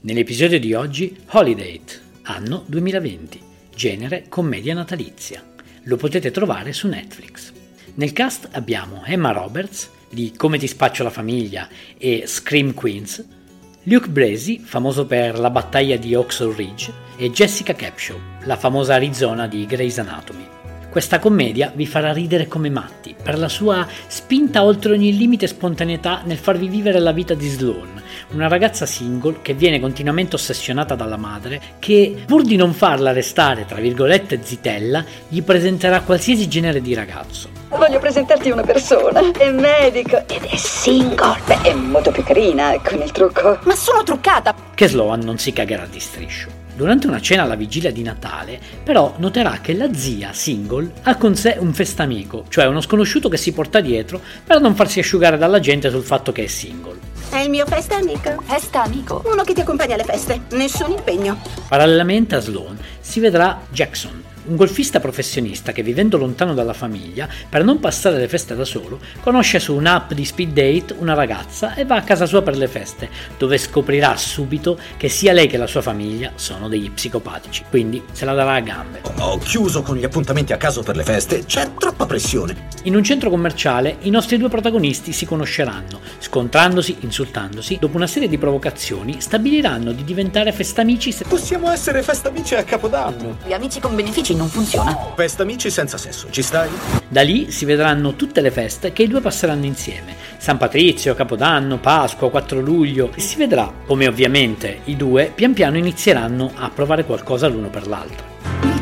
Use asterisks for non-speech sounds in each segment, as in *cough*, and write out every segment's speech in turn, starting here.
Nell'episodio di oggi, Holiday, anno 2020, genere commedia natalizia. Lo potete trovare su Netflix. Nel cast abbiamo Emma Roberts di Come ti spaccio la famiglia e Scream Queens, Luke Bracey, famoso per la battaglia di Oxford Ridge, e Jessica Capshaw, la famosa Arizona di Grey's Anatomy. Questa commedia vi farà ridere come matti per la sua spinta oltre ogni limite e spontaneità nel farvi vivere la vita di Sloan, una ragazza single che viene continuamente ossessionata dalla madre che, pur di non farla restare tra virgolette zitella, gli presenterà qualsiasi genere di ragazzo. Voglio presentarti una persona, è medico ed è single. Beh, è molto più carina con il trucco. Ma sono truccata! Che Sloan non si cagherà di striscio. Durante una cena alla vigilia di Natale, però noterà che la zia single ha con sé un festamico, cioè uno sconosciuto che si porta dietro per non farsi asciugare dalla gente sul fatto che è single. È il mio festa amico. Festa amico. Uno che ti accompagna alle feste. Nessun impegno. Parallelamente a Sloan si vedrà Jackson, un golfista professionista che vivendo lontano dalla famiglia, per non passare le feste da solo, conosce su un'app di speed date una ragazza e va a casa sua per le feste, dove scoprirà subito che sia lei che la sua famiglia sono degli psicopatici, quindi se la darà a gambe. Ho chiuso con gli appuntamenti a caso per le feste, c'è troppa pressione. In un centro commerciale i nostri due protagonisti si conosceranno, scontrandosi, insultandosi, dopo una serie di provocazioni stabiliranno di diventare festamici se... Possiamo essere festamici a Capodanno. Gli amici con benefici non funziona. Festamici senza sesso, ci stai? Da lì si vedranno tutte le feste che i due passeranno insieme. San Patrizio, Capodanno, Pasqua, 4 luglio e si vedrà come ovviamente i due pian piano inizieranno a provare qualcosa l'uno per l'altro.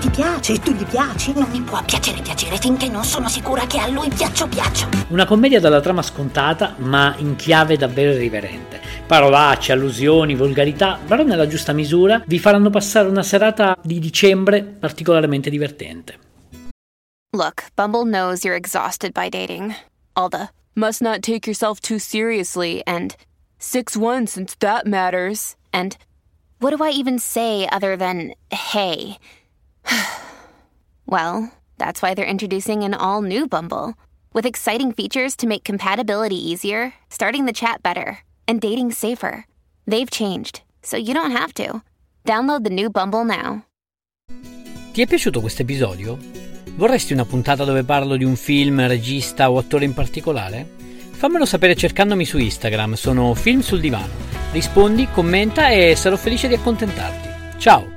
Ti piace e tu gli piaci? Non mi può piacere piacere finché non sono sicura che a lui piaccio piaccio. Una commedia dalla trama scontata ma in chiave davvero irriverente. Parolacce, allusioni, volgarità, però nella giusta misura vi faranno passare una serata di dicembre particolarmente divertente. Look, Bumble knows you're exhausted by dating. All the must not take yourself too seriously and 6 1 since that matters. And what do I even say other than hey? *sighs* well, that's why they're introducing an all new Bumble with exciting features to make compatibility easier, starting the chat better, and dating safer. They've changed, so you don't have to. Download the new Bumble now. Ti è piaciuto questo episodio? Vorresti una puntata dove parlo di un film, regista o attore in particolare? Fammelo sapere cercandomi su Instagram, sono Film sul Divano. Rispondi, commenta e sarò felice di accontentarti. Ciao!